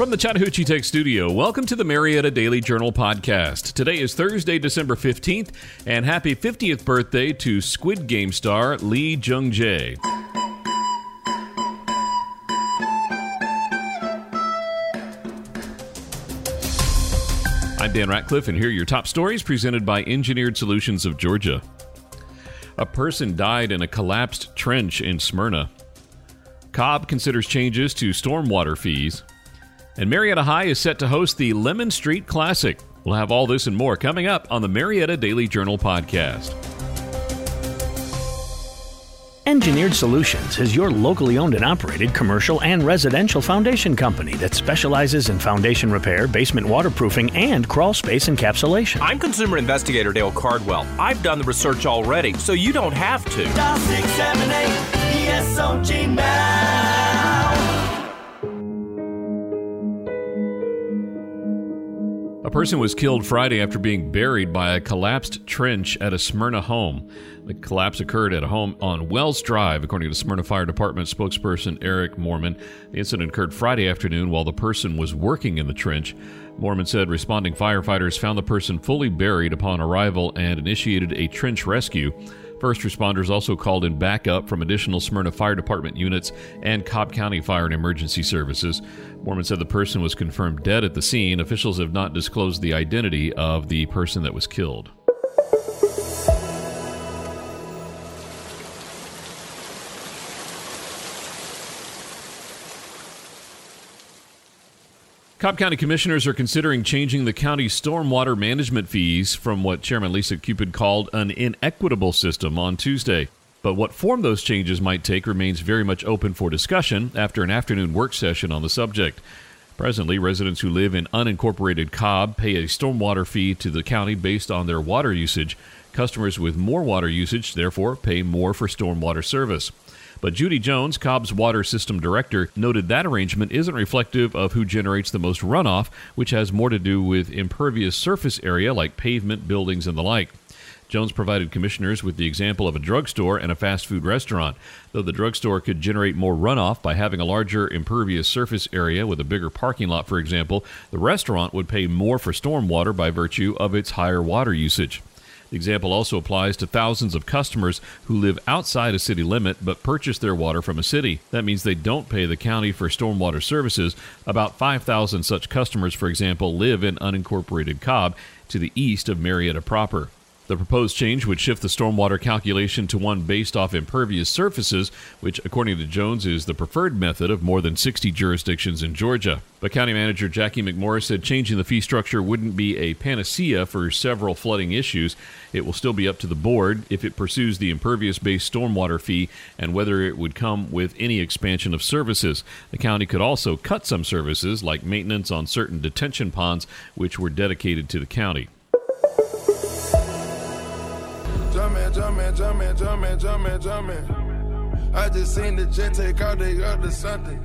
From the Chattahoochee Tech Studio, welcome to the Marietta Daily Journal podcast. Today is Thursday, December 15th, and happy 50th birthday to Squid Game star Lee Jung Jae. I'm Dan Ratcliffe, and here are your top stories presented by Engineered Solutions of Georgia. A person died in a collapsed trench in Smyrna. Cobb considers changes to stormwater fees. And Marietta High is set to host the Lemon Street Classic. We'll have all this and more coming up on the Marietta Daily Journal podcast. Engineered Solutions is your locally owned and operated commercial and residential foundation company that specializes in foundation repair, basement waterproofing, and crawl space encapsulation. I'm consumer investigator Dale Cardwell. I've done the research already, so you don't have to. Dial 678 ESOG A person was killed Friday after being buried by a collapsed trench at a Smyrna home. The collapse occurred at a home on Wells Drive, according to Smyrna Fire Department spokesperson Eric Mormon. The incident occurred Friday afternoon while the person was working in the trench. Mormon said responding firefighters found the person fully buried upon arrival and initiated a trench rescue. First responders also called in backup from additional Smyrna Fire Department units and Cobb County Fire and Emergency Services. Mormon said the person was confirmed dead at the scene. Officials have not disclosed the identity of the person that was killed. Cobb County Commissioners are considering changing the county's stormwater management fees from what Chairman Lisa Cupid called an inequitable system on Tuesday. But what form those changes might take remains very much open for discussion after an afternoon work session on the subject. Presently, residents who live in unincorporated Cobb pay a stormwater fee to the county based on their water usage. Customers with more water usage, therefore, pay more for stormwater service. But Judy Jones, Cobb's water system director, noted that arrangement isn't reflective of who generates the most runoff, which has more to do with impervious surface area like pavement, buildings, and the like. Jones provided commissioners with the example of a drugstore and a fast food restaurant. Though the drugstore could generate more runoff by having a larger impervious surface area with a bigger parking lot, for example, the restaurant would pay more for stormwater by virtue of its higher water usage. The example also applies to thousands of customers who live outside a city limit but purchase their water from a city. That means they don't pay the county for stormwater services. About 5,000 such customers, for example, live in unincorporated Cobb to the east of Marietta proper. The proposed change would shift the stormwater calculation to one based off impervious surfaces, which, according to Jones, is the preferred method of more than 60 jurisdictions in Georgia. But County Manager Jackie McMorris said changing the fee structure wouldn't be a panacea for several flooding issues. It will still be up to the board if it pursues the impervious based stormwater fee and whether it would come with any expansion of services. The county could also cut some services, like maintenance on certain detention ponds, which were dedicated to the county. Jumpin', jumpin', jumpin', jumpin', jumpin', jumpin'. I just seen the jet take out, up to something.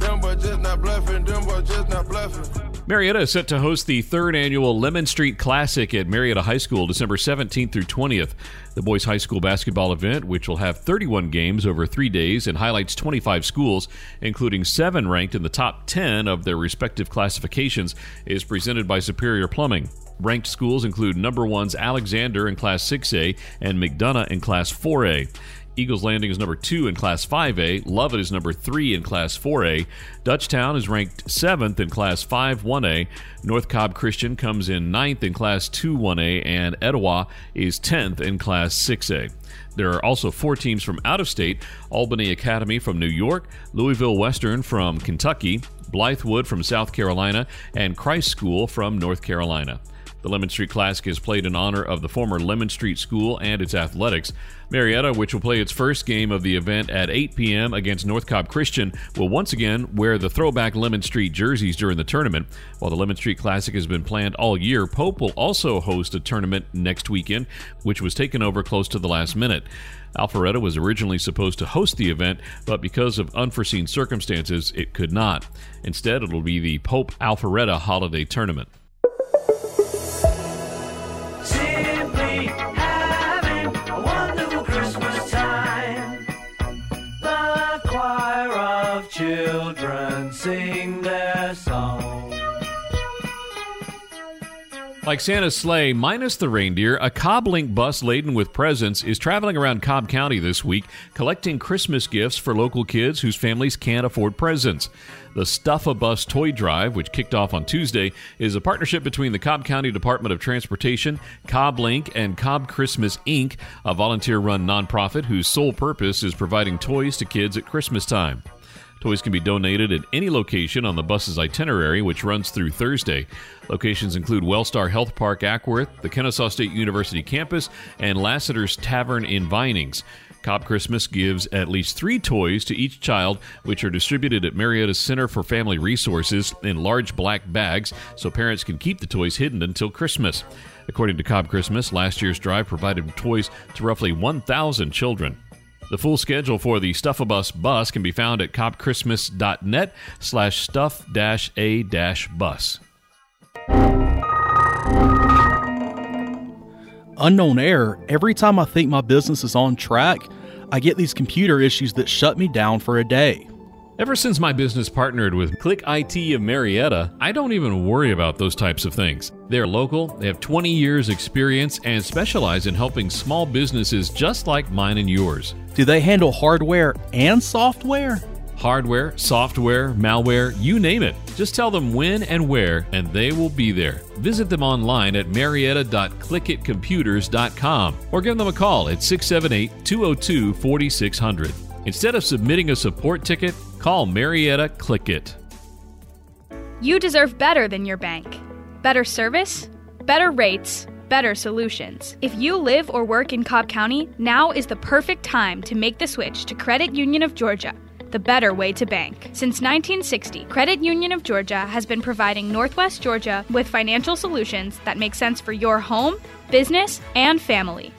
Them boys just not bluffing, them boys just not bluffing. Marietta is set to host the third annual Lemon Street Classic at Marietta High School December 17th through 20th. The boys' high school basketball event, which will have 31 games over three days and highlights 25 schools, including seven ranked in the top 10 of their respective classifications, is presented by Superior Plumbing. Ranked schools include number one's Alexander in Class 6A and McDonough in Class 4A. Eagles Landing is number two in Class 5A. Lovett is number three in Class 4A. Dutchtown is ranked seventh in Class 5 1A. North Cobb Christian comes in ninth in Class 2 1A, and Etowah is 10th in Class 6A. There are also four teams from out of state Albany Academy from New York, Louisville Western from Kentucky, Blythewood from South Carolina, and Christ School from North Carolina. The Lemon Street Classic is played in honor of the former Lemon Street School and its athletics. Marietta, which will play its first game of the event at 8 p.m. against North Cobb Christian, will once again wear the throwback Lemon Street jerseys during the tournament. While the Lemon Street Classic has been planned all year, Pope will also host a tournament next weekend, which was taken over close to the last minute. Alpharetta was originally supposed to host the event, but because of unforeseen circumstances, it could not. Instead, it'll be the Pope Alpharetta Holiday Tournament. Like Santa's sleigh, minus the reindeer, a Cobb Link bus laden with presents is traveling around Cobb County this week, collecting Christmas gifts for local kids whose families can't afford presents. The Stuff a Bus Toy Drive, which kicked off on Tuesday, is a partnership between the Cobb County Department of Transportation, Cobb Link, and Cobb Christmas Inc., a volunteer run nonprofit whose sole purpose is providing toys to kids at Christmas time. Toys can be donated at any location on the bus's itinerary, which runs through Thursday. Locations include Wellstar Health Park Acworth, the Kennesaw State University campus, and Lassiter's Tavern in Vinings. Cobb Christmas gives at least three toys to each child, which are distributed at Marietta's Center for Family Resources in large black bags so parents can keep the toys hidden until Christmas. According to Cobb Christmas, last year's drive provided toys to roughly 1,000 children. The full schedule for the Stuff-A-Bus bus can be found at cobbchristmas.net slash stuff-a-bus. Unknown error. Every time I think my business is on track, I get these computer issues that shut me down for a day. Ever since my business partnered with Click IT of Marietta, I don't even worry about those types of things. They're local, they have 20 years experience, and specialize in helping small businesses just like mine and yours. Do they handle hardware and software? Hardware, software, malware, you name it. Just tell them when and where, and they will be there. Visit them online at marietta.clickitcomputers.com or give them a call at 678 202 4600. Instead of submitting a support ticket, call Marietta Clickit. You deserve better than your bank. Better service, better rates, better solutions. If you live or work in Cobb County, now is the perfect time to make the switch to Credit Union of Georgia, the better way to bank. Since 1960, Credit Union of Georgia has been providing Northwest Georgia with financial solutions that make sense for your home, business, and family.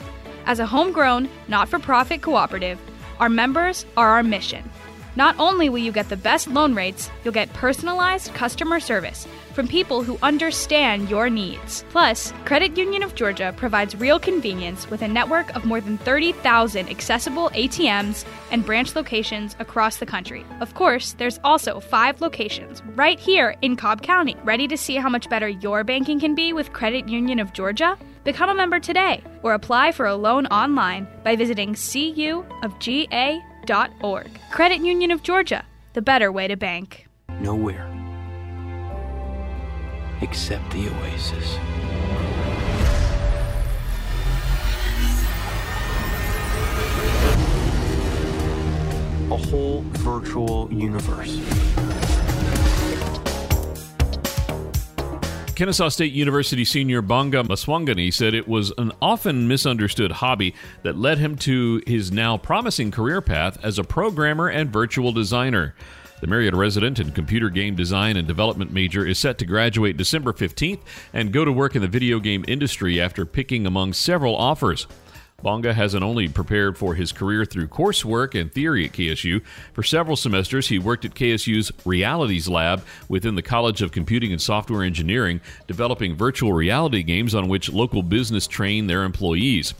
As a homegrown, not for profit cooperative, our members are our mission. Not only will you get the best loan rates, you'll get personalized customer service from people who understand your needs. Plus, Credit Union of Georgia provides real convenience with a network of more than 30,000 accessible ATMs and branch locations across the country. Of course, there's also five locations right here in Cobb County. Ready to see how much better your banking can be with Credit Union of Georgia? Become a member today or apply for a loan online by visiting cuofga.org. Credit Union of Georgia, the better way to bank. Nowhere except the oasis. A whole virtual universe. Kennesaw State University senior Bonga Maswangani said it was an often misunderstood hobby that led him to his now promising career path as a programmer and virtual designer. The Marietta resident and computer game design and development major is set to graduate December 15th and go to work in the video game industry after picking among several offers. Bonga hasn't only prepared for his career through coursework and theory at KSU. For several semesters, he worked at KSU's Realities Lab within the College of Computing and Software Engineering, developing virtual reality games on which local business train their employees.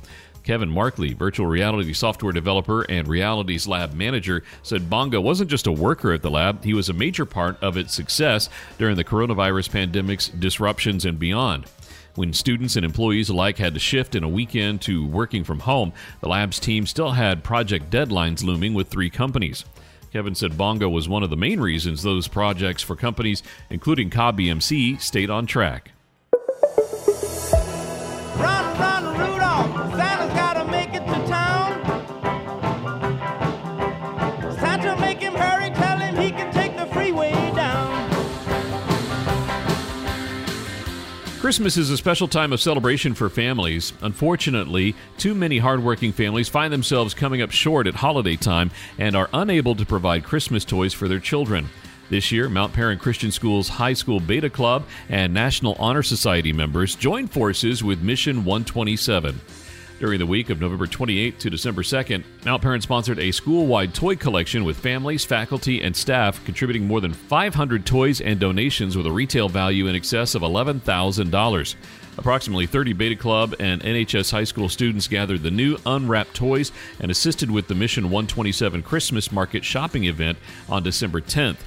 Kevin Markley, virtual reality software developer and Realities Lab manager, said Bonga wasn't just a worker at the lab, he was a major part of its success during the coronavirus pandemic's disruptions and beyond. When students and employees alike had to shift in a weekend to working from home, the lab's team still had project deadlines looming with three companies. Kevin said Bongo was one of the main reasons those projects for companies, including Cobb EMC, stayed on track. Christmas is a special time of celebration for families. Unfortunately, too many hardworking families find themselves coming up short at holiday time and are unable to provide Christmas toys for their children. This year, Mount Paran Christian School's High School Beta Club and National Honor Society members joined forces with Mission 127. During the week of November 28th to December 2nd, Mount Paran sponsored a school wide toy collection with families, faculty, and staff contributing more than 500 toys and donations with a retail value in excess of $11,000. Approximately 30 Beta Club and NHS high school students gathered the new unwrapped toys and assisted with the Mission 127 Christmas Market shopping event on December 10th.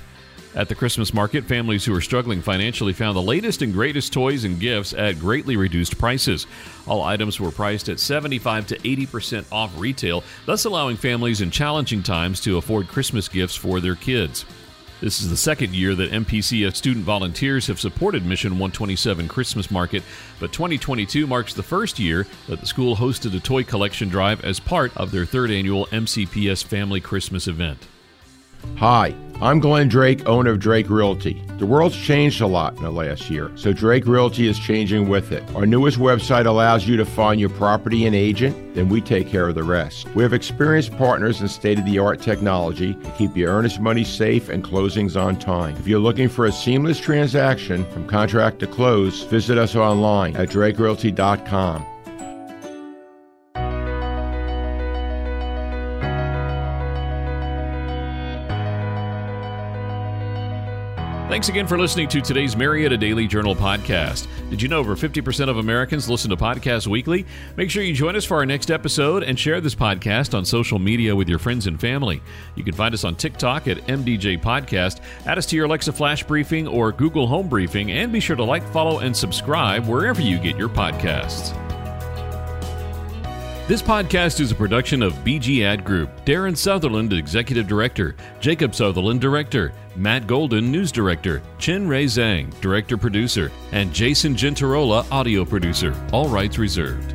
At the Christmas market, families who are struggling financially found the latest and greatest toys and gifts at greatly reduced prices. All items were priced at 75 to 80% off retail, thus allowing families in challenging times to afford Christmas gifts for their kids. This is the second year that MPCS student volunteers have supported Mission 127 Christmas Market, but 2022 marks the first year that the school hosted a toy collection drive as part of their third annual MCPS Family Christmas event. Hi, I'm Glenn Drake, owner of Drake Realty. The world's changed a lot in the last year, so Drake Realty is changing with it. Our newest website allows you to find your property and agent, then we take care of the rest. We have experienced partners and state of the art technology to keep your earnest money safe and closings on time. If you're looking for a seamless transaction from contract to close, visit us online at drakerealty.com. Thanks again for listening to today's Marietta Daily Journal podcast. Did you know over 50% of Americans listen to podcasts weekly? Make sure you join us for our next episode and share this podcast on social media with your friends and family. You can find us on TikTok at MDJ Podcast, add us to your Alexa Flash Briefing or Google Home Briefing, and be sure to like, follow, and subscribe wherever you get your podcasts. This podcast is a production of BG Ad Group. Darren Sutherland, Executive Director. Jacob Sutherland, Director. Matt Golden, News Director. Chin Ray Zhang, Director Producer. And Jason Gentarola, Audio Producer. All rights reserved.